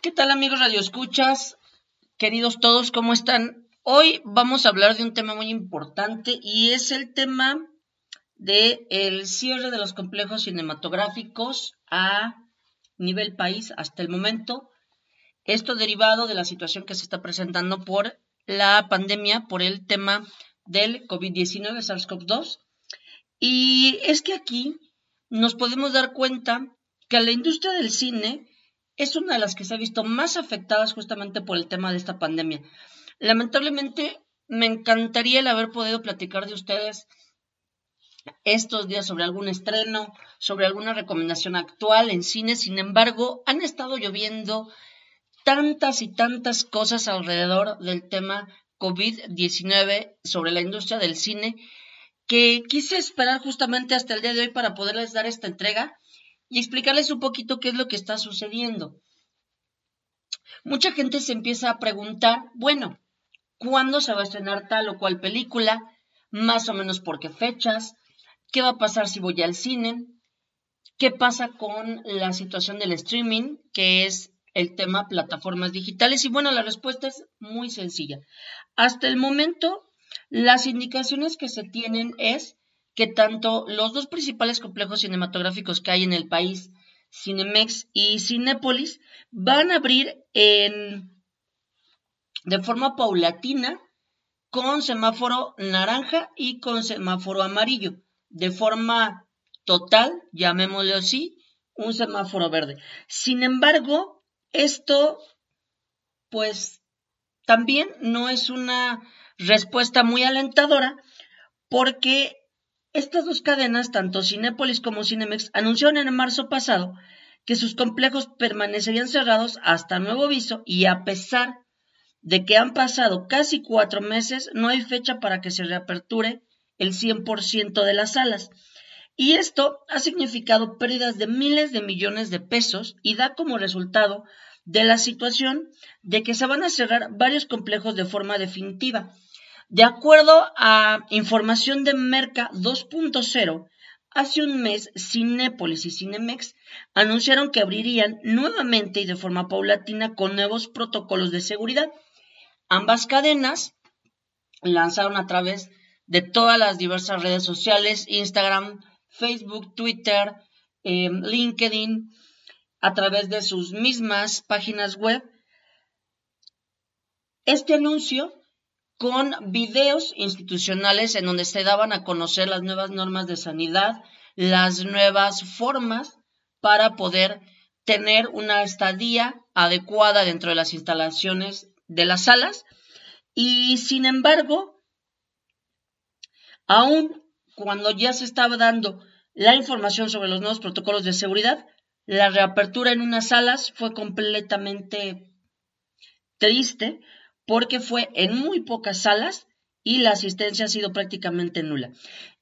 ¿Qué tal amigos Radio Escuchas? Queridos todos, ¿cómo están? Hoy vamos a hablar de un tema muy importante y es el tema del el cierre de los complejos cinematográficos a nivel país hasta el momento. Esto derivado de la situación que se está presentando por la pandemia, por el tema del COVID-19, SARS-CoV-2. Y es que aquí nos podemos dar cuenta que la industria del cine es una de las que se ha visto más afectadas justamente por el tema de esta pandemia. Lamentablemente, me encantaría el haber podido platicar de ustedes estos días sobre algún estreno, sobre alguna recomendación actual en cine. Sin embargo, han estado lloviendo tantas y tantas cosas alrededor del tema COVID-19 sobre la industria del cine que quise esperar justamente hasta el día de hoy para poderles dar esta entrega y explicarles un poquito qué es lo que está sucediendo. Mucha gente se empieza a preguntar, bueno, ¿cuándo se va a estrenar tal o cual película? Más o menos por qué fechas, qué va a pasar si voy al cine, qué pasa con la situación del streaming, que es el tema plataformas digitales. Y bueno, la respuesta es muy sencilla. Hasta el momento, las indicaciones que se tienen es que tanto los dos principales complejos cinematográficos que hay en el país, Cinemex y Cinépolis, van a abrir en, de forma paulatina con semáforo naranja y con semáforo amarillo. De forma total, llamémoslo así, un semáforo verde. Sin embargo, esto, pues, también no es una respuesta muy alentadora porque estas dos cadenas, tanto Cinépolis como Cinemex, anunciaron en marzo pasado que sus complejos permanecerían cerrados hasta nuevo aviso y a pesar de que han pasado casi cuatro meses, no hay fecha para que se reaperture el 100% de las salas. Y esto ha significado pérdidas de miles de millones de pesos y da como resultado de la situación de que se van a cerrar varios complejos de forma definitiva. De acuerdo a información de Merca 2.0, hace un mes Cinépolis y Cinemex anunciaron que abrirían nuevamente y de forma paulatina con nuevos protocolos de seguridad. Ambas cadenas lanzaron a través de todas las diversas redes sociales, Instagram, Facebook, Twitter, em, LinkedIn, a través de sus mismas páginas web. Este anuncio con videos institucionales en donde se daban a conocer las nuevas normas de sanidad, las nuevas formas para poder tener una estadía adecuada dentro de las instalaciones de las salas. Y sin embargo, aún cuando ya se estaba dando la información sobre los nuevos protocolos de seguridad, la reapertura en unas salas fue completamente triste porque fue en muy pocas salas y la asistencia ha sido prácticamente nula.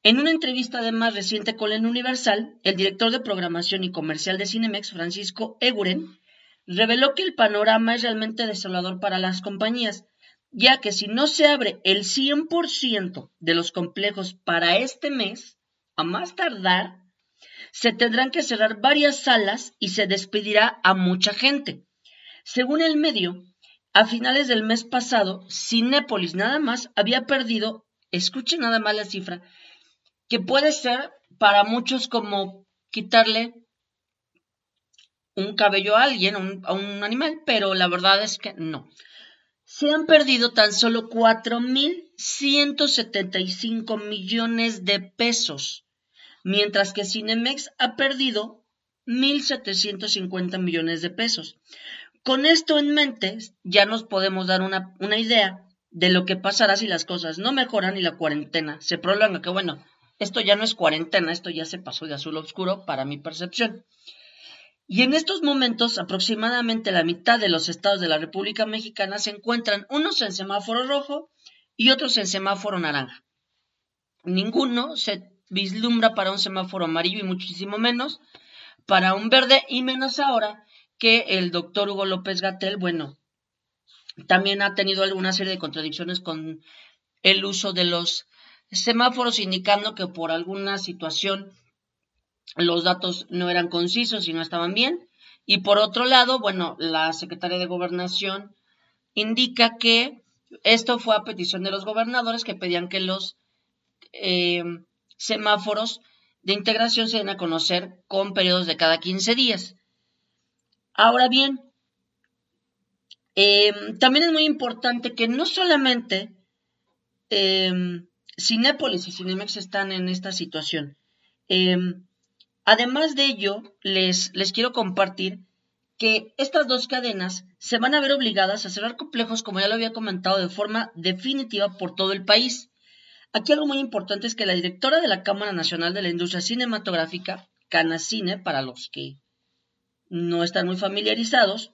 En una entrevista además reciente con el Universal, el director de programación y comercial de Cinemex, Francisco Eguren, reveló que el panorama es realmente desolador para las compañías, ya que si no se abre el 100% de los complejos para este mes, a más tardar, se tendrán que cerrar varias salas y se despedirá a mucha gente. Según el medio, a finales del mes pasado, Cinépolis nada más había perdido, escuchen nada más la cifra, que puede ser para muchos como quitarle un cabello a alguien, a un animal, pero la verdad es que no. Se han perdido tan solo 4.175 millones de pesos, mientras que Cinemex ha perdido 1.750 millones de pesos. Con esto en mente, ya nos podemos dar una, idea de lo que pasará si las cosas no mejoran y la cuarentena se prolonga, que bueno, esto ya no es cuarentena, esto ya se pasó de azul oscuro para mi percepción. Y en estos momentos, aproximadamente la mitad de los estados de la República Mexicana se encuentran unos en semáforo rojo y otros en semáforo naranja. Ninguno se vislumbra para un semáforo amarillo y muchísimo menos para un verde y menos ahora que el doctor Hugo López Gatel, bueno, también ha tenido alguna serie de contradicciones con el uso de los semáforos, indicando que por alguna situación los datos no eran concisos y no estaban bien. Y por otro lado, bueno, la Secretaría de Gobernación indica que esto fue a petición de los gobernadores que pedían que los eh, semáforos de integración se den a conocer con periodos de cada 15 días. Ahora bien, eh, también es muy importante que no solamente eh, Cinépolis y Cinemex están en esta situación. además de ello, les, les quiero compartir que estas dos cadenas se van a ver obligadas a cerrar complejos, como ya lo había comentado, de forma definitiva por todo el país. Aquí algo muy importante es que la directora de la Cámara Nacional de la Industria Cinematográfica, Canacine, para los que no están muy familiarizados,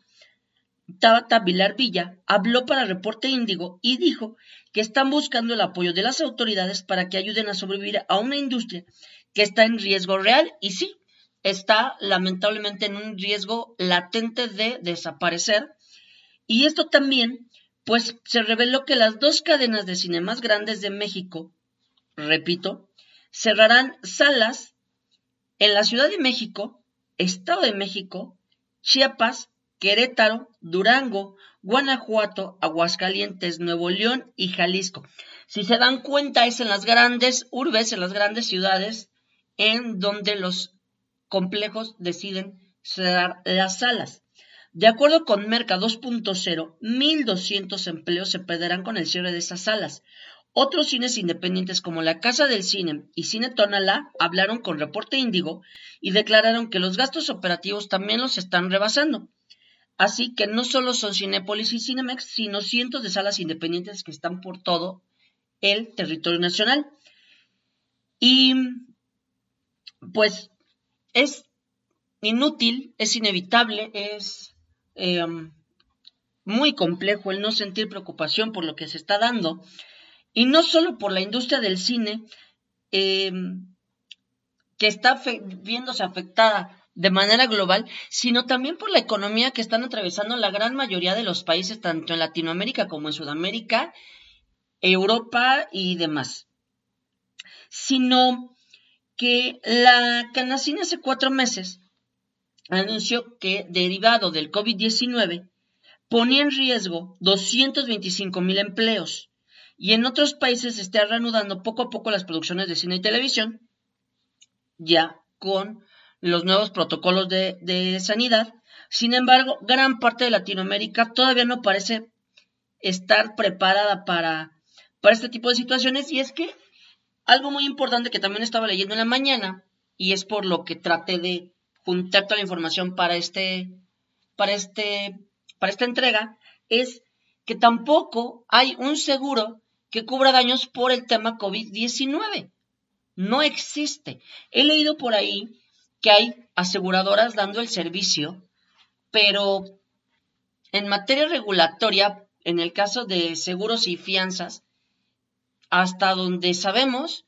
Tabata Vilar Villa, habló para Reporte Índigo y dijo que están buscando el apoyo de las autoridades para que ayuden a sobrevivir a una industria que está en riesgo real y sí, está lamentablemente en un riesgo latente de desaparecer. Y esto también, pues se reveló que las dos cadenas de cine más grandes de México, repito, cerrarán salas en la Ciudad de México, Estado de México, Chiapas, Querétaro, Durango, Guanajuato, Aguascalientes, Nuevo León y Jalisco. Si se dan cuenta, es en las grandes urbes, en las grandes ciudades, en donde los complejos deciden cerrar las salas. De acuerdo con Merca 2.0, 1.200 empleos se perderán con el cierre de esas salas. Otros cines independientes como la Casa del Cine y Cine Tonalá hablaron con Reporte Índigo y declararon que los gastos operativos también los están rebasando. Así que no solo son Cinépolis y Cinemex, sino cientos de salas independientes que están por todo el territorio nacional. Y pues es inútil, es inevitable, es em, muy complejo el no sentir preocupación por lo que se está dando, y no solo por la industria del cine, em, que está viéndose afectada de manera global, sino también por la economía que están atravesando la gran mayoría de los países, tanto en Latinoamérica como en Sudamérica, Europa y demás. Sino que la Canacina hace cuatro meses anunció que, derivado del COVID-19, ponía en riesgo 225 mil empleos y en otros países se está reanudando poco a poco las producciones de cine y televisión, ya con los nuevos protocolos de, sanidad. Sin embargo, gran parte de Latinoamérica todavía no parece estar preparada para, para este tipo de situaciones y es que algo muy importante que también estaba leyendo en la mañana, y es por lo que traté de juntar toda la información para este, para este, para esta entrega, es que tampoco hay un seguro que cubra daños por el tema COVID-19. No existe. He leído por ahí que hay aseguradoras dando el servicio, pero en materia regulatoria, en el caso de seguros y fianzas, hasta donde sabemos,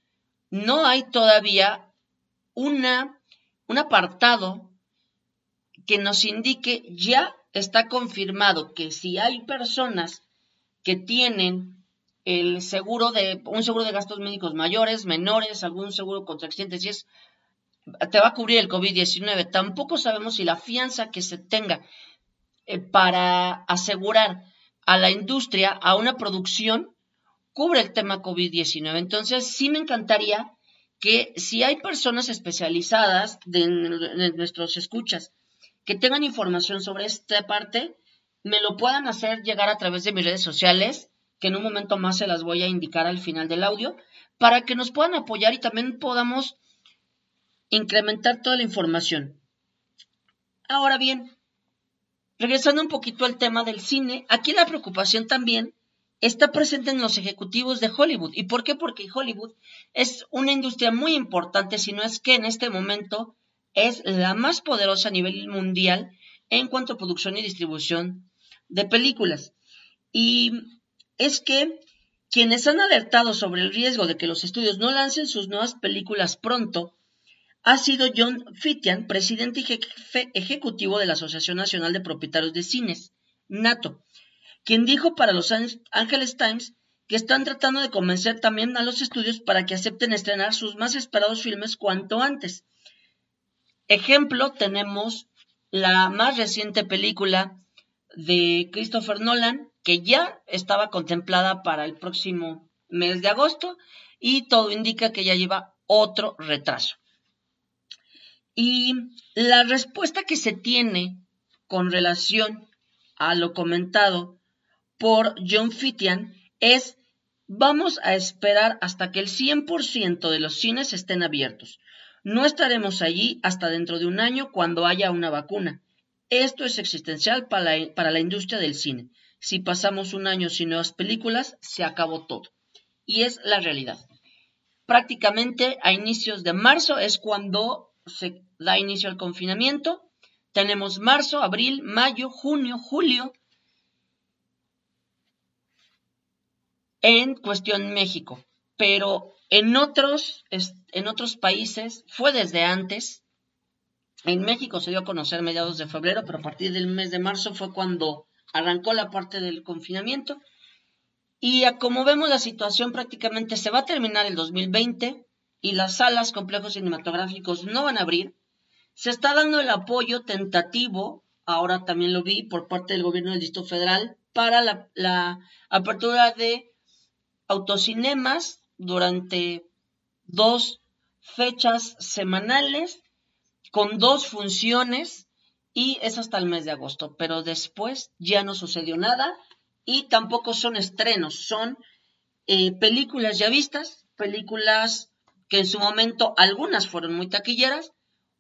no hay todavía una, un apartado que nos indique ya está confirmado que si hay personas que tienen el seguro de un seguro de gastos médicos mayores, menores, algún seguro contra accidentes, y es te va a cubrir el COVID-19. Tampoco sabemos si la fianza que se tenga eh, para asegurar a la industria, a una producción, cubre el tema COVID-19. Entonces, sí me encantaría que si hay personas especializadas de, nuestros escuchas que tengan información sobre esta parte, me lo puedan hacer llegar a través de mis redes sociales, que en un momento más se las voy a indicar al final del audio, para que nos puedan apoyar y también podamos incrementar toda la información. Ahora bien, regresando un poquito al tema del cine, aquí la preocupación también está presente en los ejecutivos de Hollywood. ¿Y por qué? Porque Hollywood es una industria muy importante, si no es que en este momento es la más poderosa a nivel mundial en cuanto a producción y distribución de películas. Y es que quienes han alertado sobre el riesgo de que los estudios no lancen sus nuevas películas pronto ha sido John Fittian, presidente y jefe ejecutivo de la Asociación Nacional de Propietarios de Cines, NATO, quien dijo para los Angeles Times que están tratando de convencer también a los estudios para que acepten estrenar sus más esperados filmes cuanto antes. Ejemplo, tenemos la más reciente película de Christopher Nolan, que ya estaba contemplada para el próximo mes de agosto y todo indica que ya lleva otro retraso. Y la respuesta que se tiene con relación a lo comentado por John Fittian es vamos a esperar hasta que el 100% de los cines estén abiertos. No estaremos allí hasta dentro de un año cuando haya una vacuna. Esto es existencial para la, industria del cine. Si pasamos un año sin nuevas películas, se acabó todo. Y es la realidad. Prácticamente a inicios de marzo es cuando se da inicio al confinamiento. Tenemos marzo, abril, mayo, junio, julio. En cuestión México. Pero en otros, en otros países fue desde antes. En México se dio a conocer mediados de febrero, pero a partir del mes de marzo fue cuando arrancó la parte del confinamiento. Y como vemos la situación prácticamente se va a terminar el 2020 y las salas, complejos cinematográficos no van a abrir. Se está dando el apoyo tentativo, ahora también lo vi, por parte del gobierno del Distrito Federal para la, la apertura de autocinemas durante dos fechas semanales con dos funciones y es hasta el mes de agosto, pero después ya no sucedió nada y tampoco son estrenos, son eh, películas ya vistas, películas que en su momento algunas fueron muy taquilleras,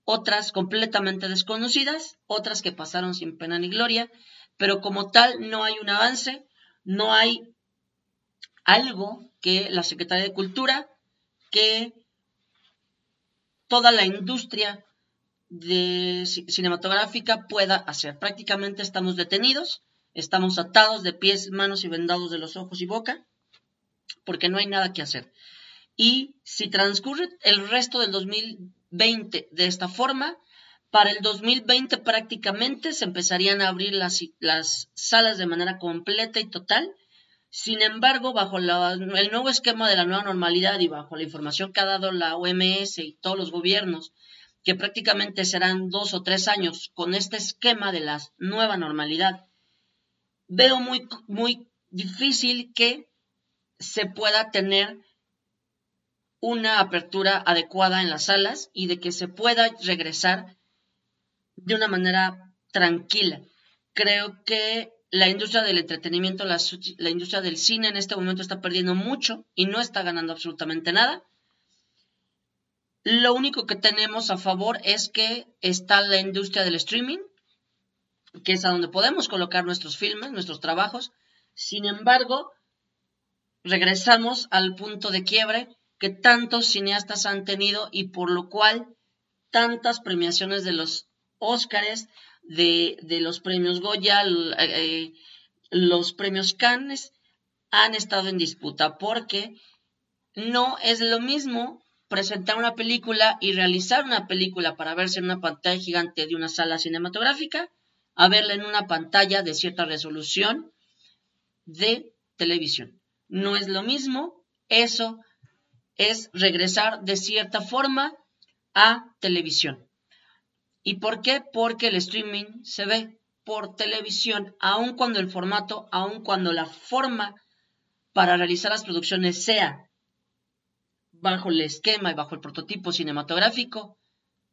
otras completamente desconocidas, otras que pasaron sin pena ni gloria, pero como tal no hay un avance, no hay algo que la Secretaría de Cultura, que toda la industria de cinematográfica pueda hacer. Prácticamente estamos detenidos, estamos atados de pies, manos y vendados de los ojos y boca, porque no hay nada que hacer. Y si transcurre el resto del 2020 de esta forma, para el 2020 prácticamente se empezarían a abrir las, las salas de manera completa y total. Sin embargo, bajo el nuevo esquema de la nueva normalidad y bajo la información que ha dado la OMS y todos los gobiernos que prácticamente serán dos o tres años con este esquema de la nueva normalidad, veo muy, muy difícil que se pueda tener una apertura adecuada en las salas y de que se pueda regresar de una manera tranquila. Creo que la industria del entretenimiento, la, industria del cine en este momento está perdiendo mucho y no está ganando absolutamente nada. Lo único que tenemos a favor es que está la industria del streaming, que es a donde podemos colocar nuestros filmes, nuestros trabajos. Sin embargo, regresamos al punto de quiebre que tantos cineastas han tenido y por lo cual tantas premiaciones de los Óscares, de, los premios Goya, eh, los premios Cannes han estado en disputa porque no es lo mismo presentar una película y realizar una película para verse en una pantalla gigante de una sala cinematográfica a verla en una pantalla de cierta resolución de televisión. No es lo mismo, eso es regresar de cierta forma a televisión. ¿Y por qué? Porque el streaming se ve por televisión, aun cuando el formato, aun cuando la forma para realizar las producciones sea bajo el esquema y bajo el prototipo cinematográfico,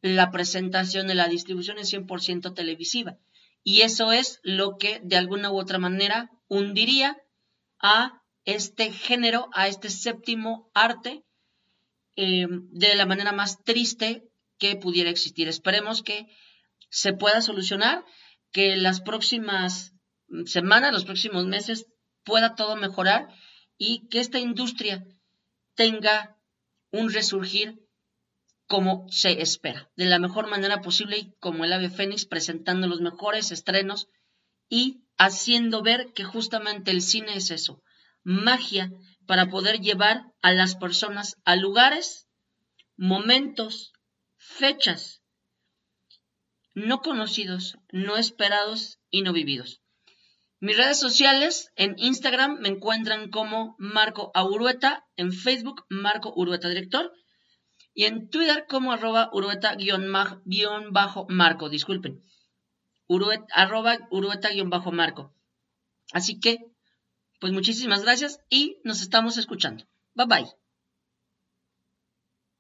la presentación de la distribución es 100% televisiva. Y eso es lo que de alguna u otra manera hundiría a este género, a este séptimo arte, eh, de la manera más triste que pudiera existir. Esperemos que se pueda solucionar, que las próximas semanas, los próximos meses pueda todo mejorar y que esta industria tenga un resurgir como se espera, de la mejor manera posible y como el ave fénix presentando los mejores estrenos y haciendo ver que justamente el cine es eso, magia para poder llevar a las personas a lugares, momentos, fechas no conocidos, no esperados y no vividos. Mis redes sociales en Instagram me encuentran como Marco Aurueta, en Facebook Marco Urueta Director y en Twitter como arroba Urueta-Marco, disculpen. arroba urueta-marco. Así que, pues muchísimas gracias y nos estamos escuchando. Bye bye.